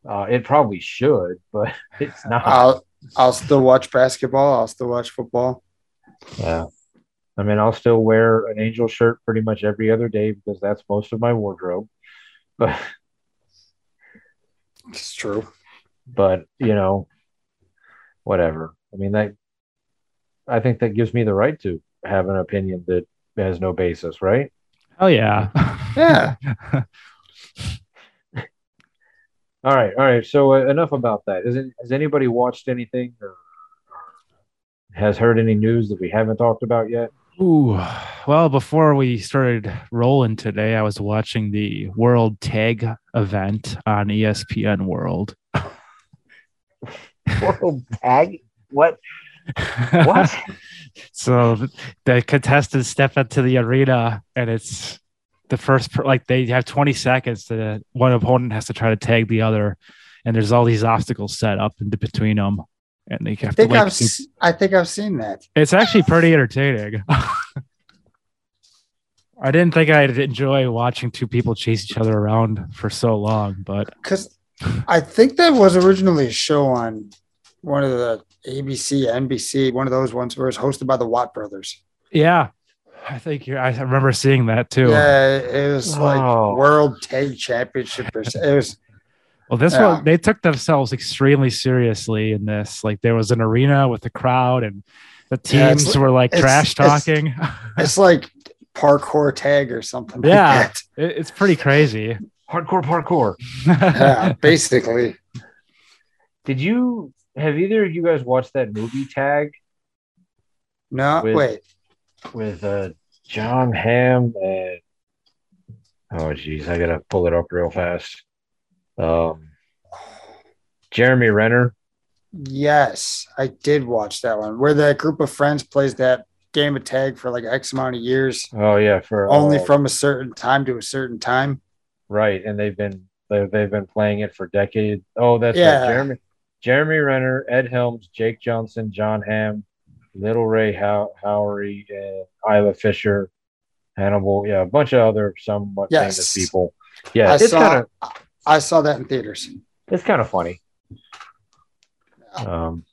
Uh, it probably should, but it's not. I'll I'll still watch basketball. I'll still watch football. Yeah. I mean, I'll still wear an angel shirt pretty much every other day because that's most of my wardrobe. But It's true. but you know, whatever. I mean that I think that gives me the right to have an opinion that has no basis, right? Hell yeah. Yeah. All right, all right. So uh, enough about that. Is it, has anybody watched anything or, or has heard any news that we haven't talked about yet? Ooh. Well, before we started rolling today, I was watching the World Tag event on ESPN World. World tag? What? What? so the contestants step into the arena and it's the first per- like they have 20 seconds to one opponent has to try to tag the other and there's all these obstacles set up in between them and they have I to think like, I've I think I've seen that. it's actually pretty entertaining i didn't think i'd enjoy watching two people chase each other around for so long but Because I think that was originally a show on one of the ABC, NBC, one of those ones where it was hosted by the Watt brothers. yeah i think you're i remember seeing that too Yeah, it was like Oh. World Tag Championship. Or, it was Well, this Yeah. one they took themselves extremely seriously in this. Like there was an arena with the crowd, and the teams like- were like trash talking. it's like parkour tag or something. like Yeah. that. It- it's pretty crazy. Hardcore parkour. yeah, basically. Did you have either of you guys watched that movie Tag No, With- wait. with uh Jon Hamm and oh geez, I gotta pull it up real fast. Um Jeremy Renner. Yes, I did watch that one where that group of friends plays that game of tag for like X amount of years, Oh yeah, for only uh, from a certain time to a certain time. right, and they've been they, they've been playing it for decades. Oh, that's Yeah. right. Jeremy Jeremy Renner, Ed Helms, Jake Johnson, Jon Hamm, Lil Rel How- Howery, and Isla Fisher, Hannibal. Yeah, a bunch of other somewhat Yes. famous people. Yeah, I it's kind of I saw that in theaters. it's kind of funny. Um,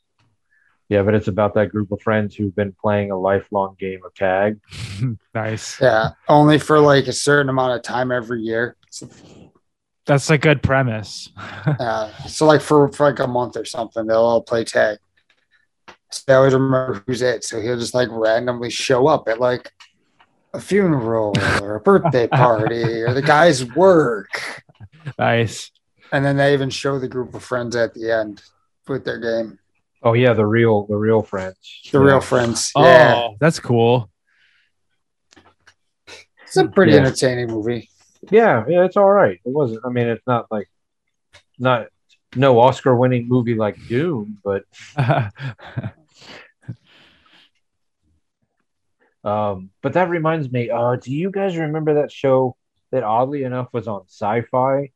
yeah, but it's about that group of friends who've been playing a lifelong game of tag. nice. Yeah, only for like a certain amount of time every year. So, That's a good premise. uh, so like for, for like a month or something, they'll all play tag. So they always remember who's it. So he'll just like randomly show up at like a funeral or a birthday party or the guy's work. Nice. And then they even show the group of friends at the end with their game. Oh yeah, the real the real friends. The Yeah. real friends. Yeah. Oh, that's cool. It's a pretty Yeah. entertaining movie. Yeah, yeah, it's all right. It wasn't. I mean, it's not like not no Oscar winning movie like Doom, but um, but that reminds me. Uh, do you guys remember that show that oddly enough was on Sci-Fi,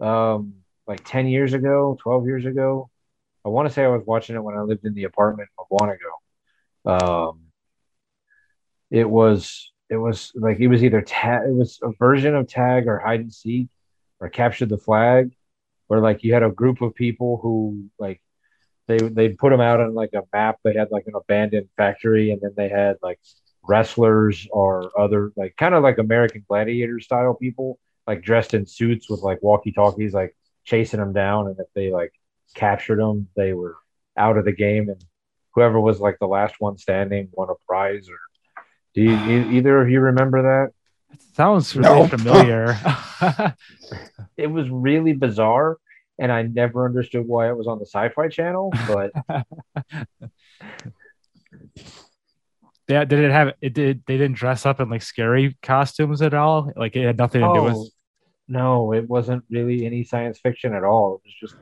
um, like ten years ago, twelve years ago? I want to say I was watching it when I lived in the apartment a while ago. Um, it was it was like it was either tag it was a version of tag or hide and seek or capture the flag where like you had a group of people who like they they'd put them out on like a map they had like an abandoned factory and then they had like wrestlers or other like kind of like american gladiator style people like dressed in suits with like walkie talkies like chasing them down and if they like captured them they were out of the game and whoever was like the last one standing won a prize or do you, e- either of you remember that Sounds really No. familiar. it was really bizarre and I never understood why it was on the sci-fi channel, but yeah, did it have it did they didn't dress up in like scary costumes at all? Like it had nothing to do oh, with no, it wasn't really any science fiction at all. It was just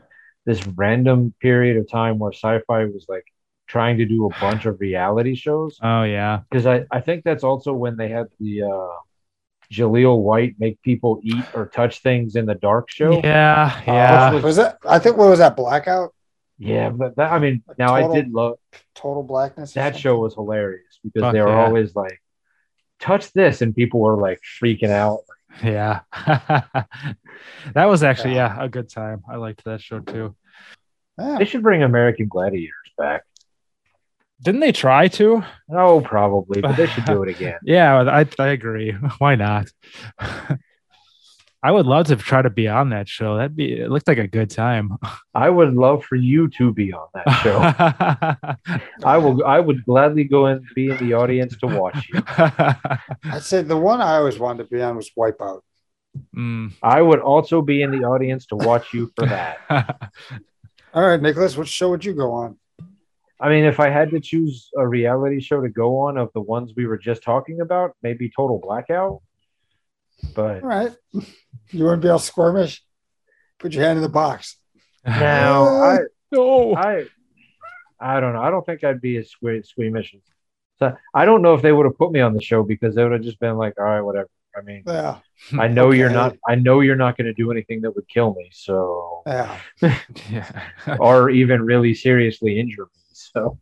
this random period of time where sci-fi was like trying to do a bunch of reality shows. Oh yeah. Because I, I think that's also when they had the uh Jaleel White make people eat or touch things in the dark show. Yeah, Uh, yeah. was- was that? I think what was that? Blackout, Yeah, but that, I mean, now I did love Total Blackness. that show was hilarious because Fuck they were yeah. always like touch this, and people were like freaking out. Yeah. that was actually yeah a good time. I liked that show too. Yeah. They should bring American Gladiators back. Didn't they try to? Oh, probably, but they should do it again. Yeah, I I agree. Why not? I would love to try to be on that show. That'd be it looked like a good time. I would love for you to be on that show. I will. I would gladly go and be in the audience to watch you. I'd say the one I always wanted to be on was Wipeout. Mm. I would also be in the audience to watch you for that. All right, Nicholas, what show would you go on? I mean, if I had to choose a reality show to go on of the ones we were just talking about, maybe Total Blackout. But All right. You want to be all squirmish? Put your hand in the box. now I, no. I, I don't know. I don't think I'd be as sque- squeamish. So I don't know if they would have put me on the show because they would have just been like, all right, whatever. I mean, Yeah. I know you're not. I know you're not going to do anything that would kill me. So, Yeah. yeah. or even really seriously injure me. So,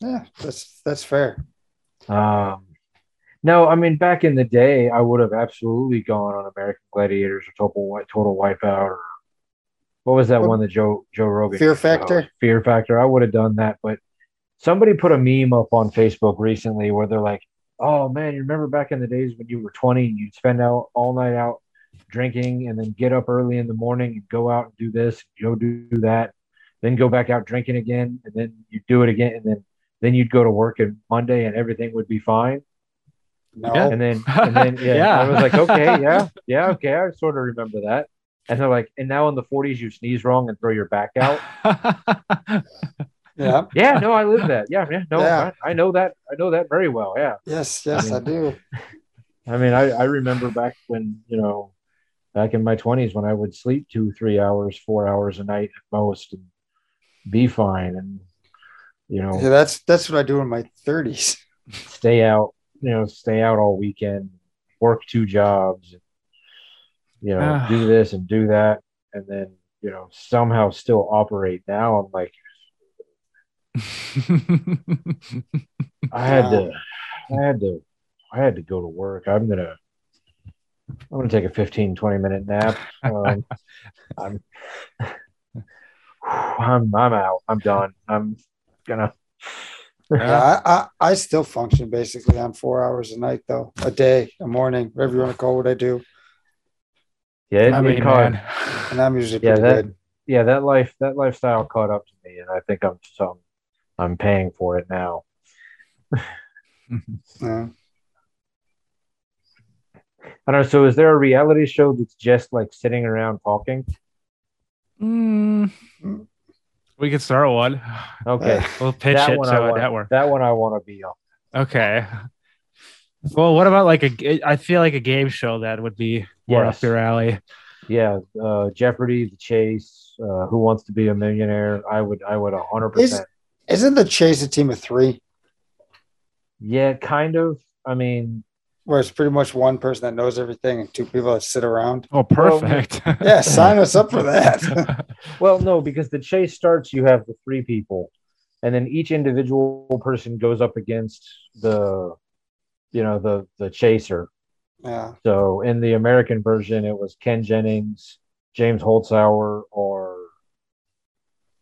Yeah. That's that's fair. um, no, I mean, back in the day, I would have absolutely gone on American Gladiators or Total Total Wipeout or what was that one that Joe Joe Rogan? Fear Factor? Fear Factor. I would have done that, but somebody put a meme up on Facebook recently where they're like, "Oh man, you remember back in the days when you were 20 and you'd spend out all night out drinking and then get up early in the morning and go out and do this, go do that, then go back out drinking again, and then you do it again, and then then you'd go to work and Monday and everything would be fine." No. Yeah. And then, and then, yeah, Yeah. I was like, okay, yeah, yeah, okay, I sort of remember that. And they're like, and now in the 40s, you sneeze wrong and throw your back out. Yeah. Yeah, no, I live that. Yeah, yeah, no, Yeah. I, I know that. I know that very well. Yeah, Yes. Yes, I do. I mean, I, I remember back when you know, back in my 20s when I would sleep two, three hours, four hours a night at most, and be fine, and you know, Yeah, that's that's what I do in my 30s. stay out, you know, stay out all weekend, work two jobs, you know, Ah. do this and do that, and then you know somehow still operate. Now I'm like, I had to, I had to, I had to go to work. I'm gonna, I'm gonna take a 15, 20 minute nap. Um, I'm, I'm, I'm out. I'm done. I'm gonna. Yeah, I, I, I still function basically on four hours a night, though, a day, a morning, whatever you want to call what I do. Yeah, I it mean, caught- man. And I'm usually Yeah, pretty that- good. yeah, that life that lifestyle caught up to me, and I think I'm some I'm paying for it now. Yeah. I don't know. So, is there a reality show that's just like sitting around talking? Mm. We could start one. Okay, We'll pitch that it one I to a want. network. That one I want to be on. Okay. Well, what about like a? I feel like a game show that would be more Yes. up your alley. Yeah, uh, Jeopardy, The Chase, uh, Who Wants to Be a Millionaire? I would, I would, hundred Is- percent. Isn't the chase a team of three, Yeah, kind of. I mean, where it's pretty much one person that knows everything and two people that sit around? Oh, perfect. Yeah, sign us up for that. Well, no, because the chase starts, you have the three people, and then each individual person goes up against the, you know, the the chaser. yeah. So in the American version, it was Ken Jennings, James Holzhauer, or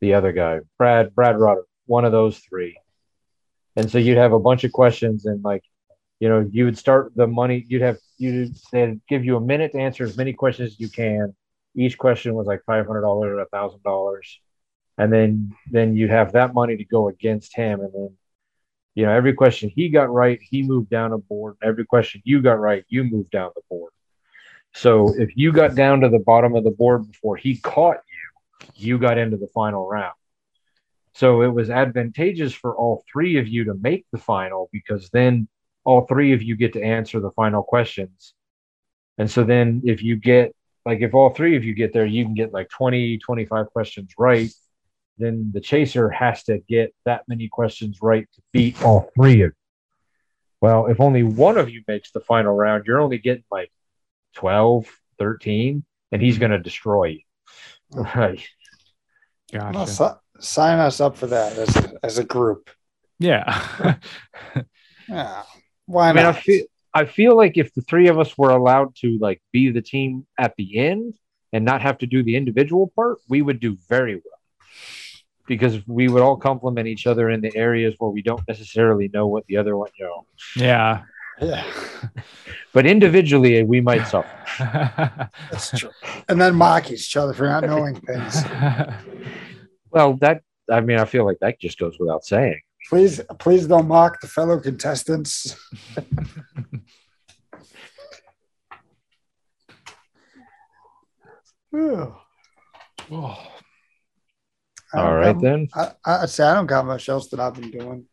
the other guy, Brad Brad Rutter, one of those three. And so you'd have a bunch of questions, and like, you know, you would start the money. You'd have you they'd give you a minute to answer as many questions as you can. Each question was like five hundred dollars or a thousand dollars, and then then you'd have that money to go against him, and then you know every question he got right, he moved down a board. Every question you got right, you moved down the board. So if you got down to the bottom of the board before he caught you, you got into the final round. So it was advantageous for all three of you to make the final because then all three of you get to answer the final questions. And so then if you get like if all three of you get there, you can get like 20, 25 questions right. Then the chaser has to get that many questions right to beat all three of you. Well, if only one of you makes the final round, you're only getting like 12, 13, and he's going to destroy you. Right. Well, Gotcha. si- sign us up for that as a, as a group. Yeah. Yeah. Why I mean, I feel I feel like if the three of us were allowed to like be the team at the end and not have to do the individual part, we would do very well. Because we would all complement each other in the areas where we don't necessarily know what the other one, you know. Yeah. yeah, But individually, we might suffer. that's true. And then mock each other for not knowing things. Well, that I mean, I feel like that just goes without saying. Please, please don't mock the fellow contestants. Whew. Oh. I don't All right then. I, I I'd say I don't got much else that I've been doing.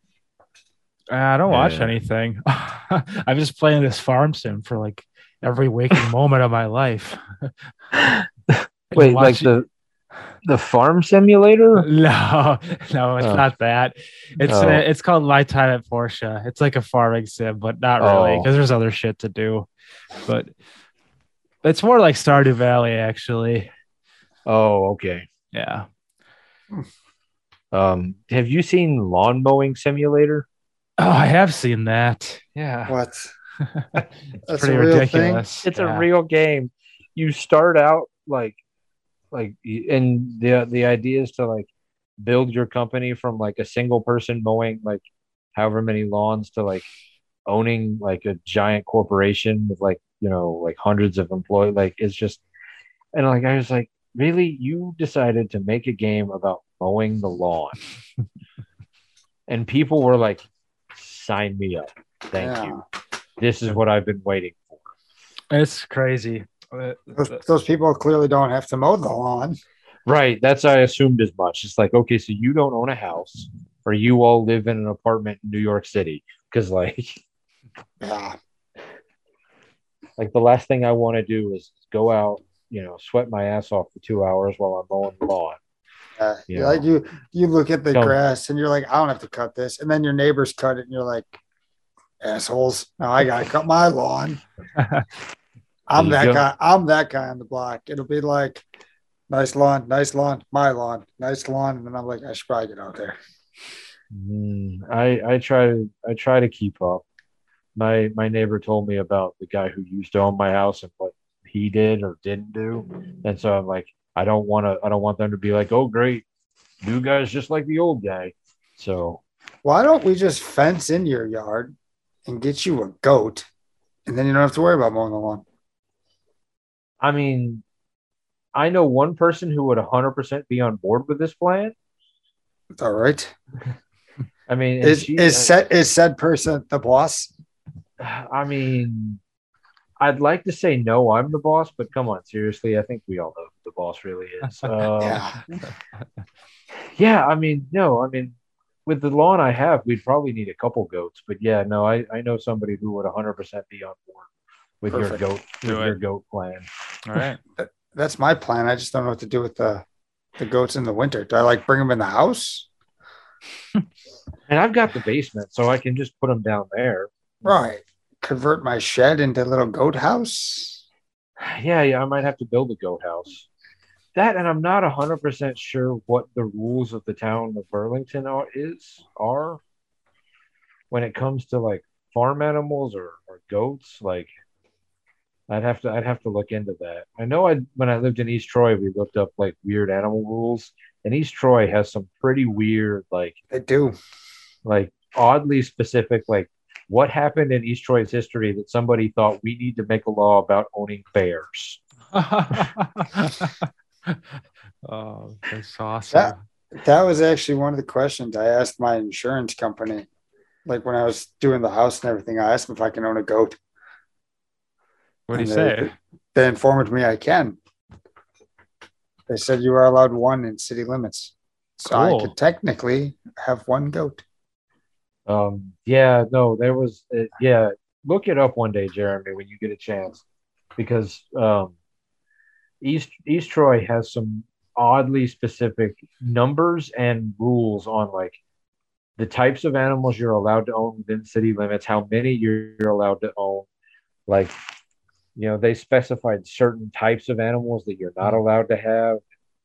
Uh, I don't watch Yeah. anything. I'm just playing this farm sim for like every waking moment of my life. Wait, like watch- the the farm simulator? no, no, it's Oh. not that. It's Oh. uh, it's called My Time at Portia. It's like a farming sim, but not really Oh. because there's other shit to do. But it's more like Stardew Valley, actually. Oh, okay. Yeah. Um, have you seen lawn mowing simulator? Oh, I have seen that. Yeah. What? It's That's pretty a real ridiculous. It's Yeah. a real game. You start out like like and the the idea is to like build your company from like a single person mowing like however many lawns to like owning like a giant corporation with like you know like hundreds of employees like it's just and like I was like really? You decided to make a game about mowing the lawn? And people were like sign me up. Thank Yeah. you. This is what I've been waiting for. It's crazy. Those, those people clearly don't have to mow the lawn. Right. That's I assumed as much. It's like, okay, so you don't own a house or you all live in an apartment in New York City. Cause like Yeah. like the last thing I want to do is go out, you know, sweat my ass off for two hours while I'm mowing the lawn. Yeah. Yeah. Like you you look at the Don't- grass and you're like, I don't have to cut this. And then your neighbors cut it and you're like, assholes. Now I gotta cut my lawn. I'm that go. guy. I'm that guy on the block. It'll be like nice lawn, nice lawn, my lawn, nice lawn. And then I'm like, I should probably get out there. Mm, I I try to I try to keep up. My my neighbor told me about the guy who used to own my house and what he did or didn't do. And so I'm like, I don't want to I don't want them to be like, oh great, new guy's just like the old guy. So Why don't we just fence in your yard and get you a goat? And then you don't have to worry about mowing the lawn. I mean, I know one person who would 100% be on board with this plan. All right. I mean, Is she- is said is said person the boss? I mean, I'd like to say no, I'm the boss, but come on, seriously, I think we all know who the boss really is. Uh, yeah. yeah. I mean, no, I mean, with the lawn I have, we'd probably need a couple goats, but yeah, no, I, I know somebody who would 100% be on board with Perfect. your goat, with Do your goat plan. All right. That's my plan. I just don't know what to do with the the goats in the winter. Do I like bring them in the house? And I've got the basement, so I can just put them down there. Right. Convert my shed into a little goat house. Yeah, yeah, I might have to build a goat house. That, and I'm not hundred percent sure what the rules of the town of Burlington are is are when it comes to like farm animals or, or goats. Like, I'd have to I'd have to look into that. I know I when I lived in East Troy, we looked up like weird animal rules, and East Troy has some pretty weird like They do. like oddly specific like what happened in East Troy's history that somebody thought we need to make a law about owning bears. oh, that's awesome. That was actually one of the questions I asked my insurance company. Like when I was doing the house and everything, I asked them if I can own a goat. What do you And they- say? They informed me I can. They said you are allowed one in city limits. So I could technically have one goat. Um, yeah, no, there was, uh, yeah, look it up one day, Jeremy, when you get a chance, because um, East East Troy has some oddly specific numbers and rules on like the types of animals you're allowed to own within city limits, how many you're, you're allowed to own, like you know they specified certain types of animals that you're not allowed to have,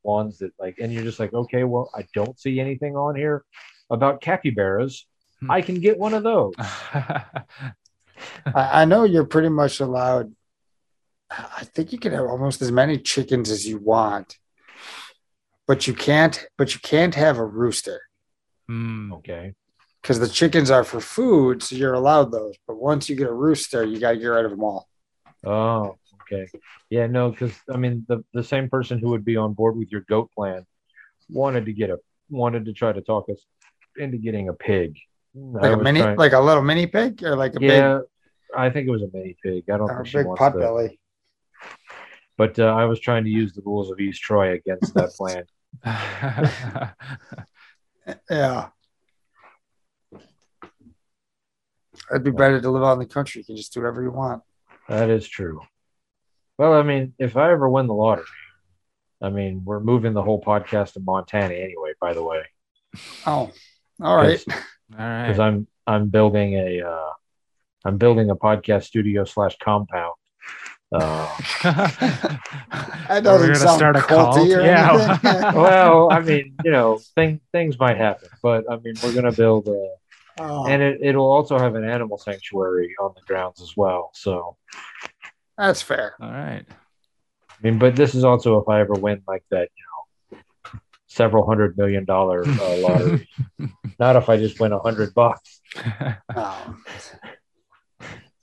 ones that like, and you're just like, okay, well, I don't see anything on here about capybaras. Hmm. I can get one of those. I, I know you're pretty much allowed. I think you can have almost as many chickens as you want, but you can't. But you can't have a rooster Hmm. Okay. because the chickens are for food, so you're allowed those. But once you get a rooster, you got to get rid of them all. Oh, okay. Yeah, no, because I mean the the same person who would be on board with your goat plan wanted to get a wanted to try to talk us into getting a pig. Like a mini, trying- like a little mini pig, or like a yeah, I think it was a mini pig. I don't or a think she big wants pot to, belly. but uh, I was trying to use the rules of East Troy against that plan. Yeah. It'd be better to live out in the country. You can just do whatever you want. That is true. Well, I mean, if I ever win the lottery, I mean, we're moving the whole podcast to Montana anyway. By the way, Oh, all right. All because right. I'm I'm building a uh, I'm building a podcast studio slash compound. Uh, That We're doesn't gonna sound start a cult. culty or Yeah. well, I mean, you know, thing, things might happen, but I mean, we're gonna build a, Oh, and it, it'll also have an animal sanctuary on the grounds as well. So, that's fair. All right. I mean, but this is also if I ever win like that, you know, several hundred million dollar uh, lottery. Not if I just win a hundred bucks.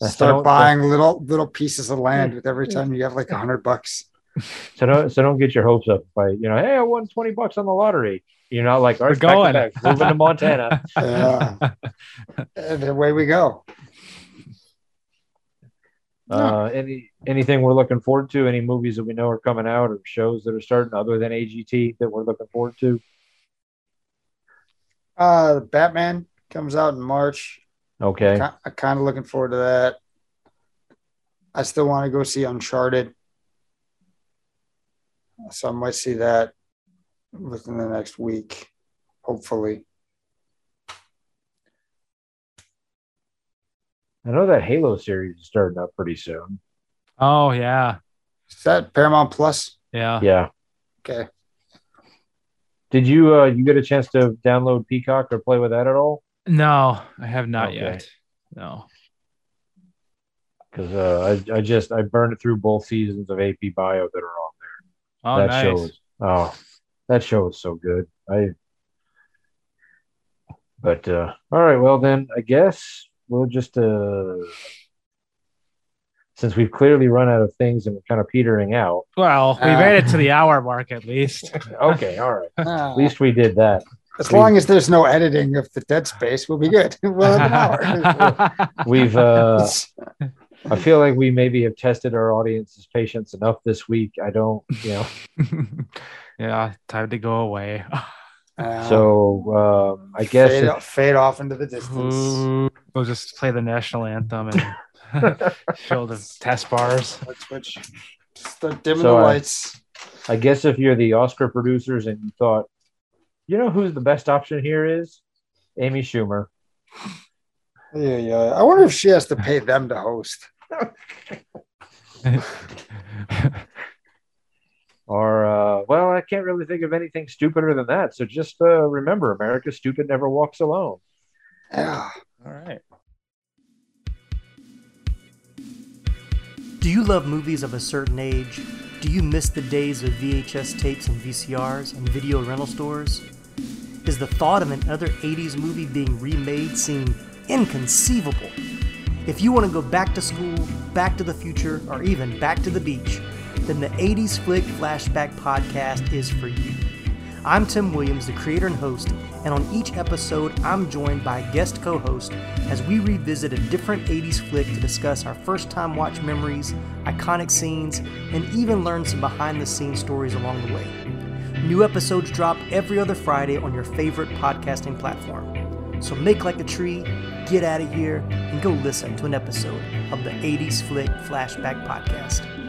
So start don't- buying little little pieces of land with every time you have like a hundred bucks. So don't so don't get your hopes up by you know, hey, I won twenty bucks on the lottery. You're not like, all right, We're going. back to back, moving to Montana. Yeah. And away we go. Uh, any anything we're looking forward to? Any movies that we know are coming out or shows that are starting other than AGT that we're looking forward to? Uh, Batman comes out in March. Okay, Ki- I'm kind of looking forward to that. I still want to go see Uncharted. So I might see that within the next week, hopefully. I know that Halo series is starting up pretty soon. oh yeah. Is that Paramount Plus? Yeah. Yeah. Okay. Did you uh you get a chance to download Peacock or play with that at all? No, I have not Okay. yet. No. Because uh, I I just I burned through both seasons of AP Bio that are on there. Oh, that nice. show. Is, oh, that show is so good. I. But uh, all right, well then I guess we'll just uh, since we've clearly run out of things and we're kind of petering out. Well, we Uh, made it to the hour mark at least. Okay, all right. Ah, At least we did that. as long as there's no editing of the dead space, we'll be good. we'll have an hour. We've. Uh, I feel like we maybe have tested our audience's patience enough this week. I don't, you know. yeah, time to go away. Uh, So um, I guess fade, if- off- fade off into the distance. Ooh, we'll just play the national anthem and show the test bars. Let's switch. Start dimming So, the lights. I guess if you're the Oscar producers and you thought, you know who's the best option here is Amy Schumer. Yeah, yeah. I wonder if she has to pay them to host. Or uh, well, I can't really think of anything stupider than that. So just uh, remember, America stupid never walks alone. Yeah. All right. Do you love movies of a certain age? Do you miss the days of VHS tapes and VCRs and video rental stores? Is the thought of another 80s movie being remade seem inconceivable? If you want to go back to school, back to the future, or even back to the beach, then the 80s Flick Flashback Podcast is for you. I'm Tim Williams, the creator and host, and on each episode, I'm joined by a guest co host as we revisit a different 80s flick to discuss our first time watch memories, iconic scenes, and even learn some behind the scenes stories along the way. New episodes drop every other Friday on your favorite podcasting platform. So make like a tree, get out of here, and go listen to an episode of the 80s Flick Flashback Podcast.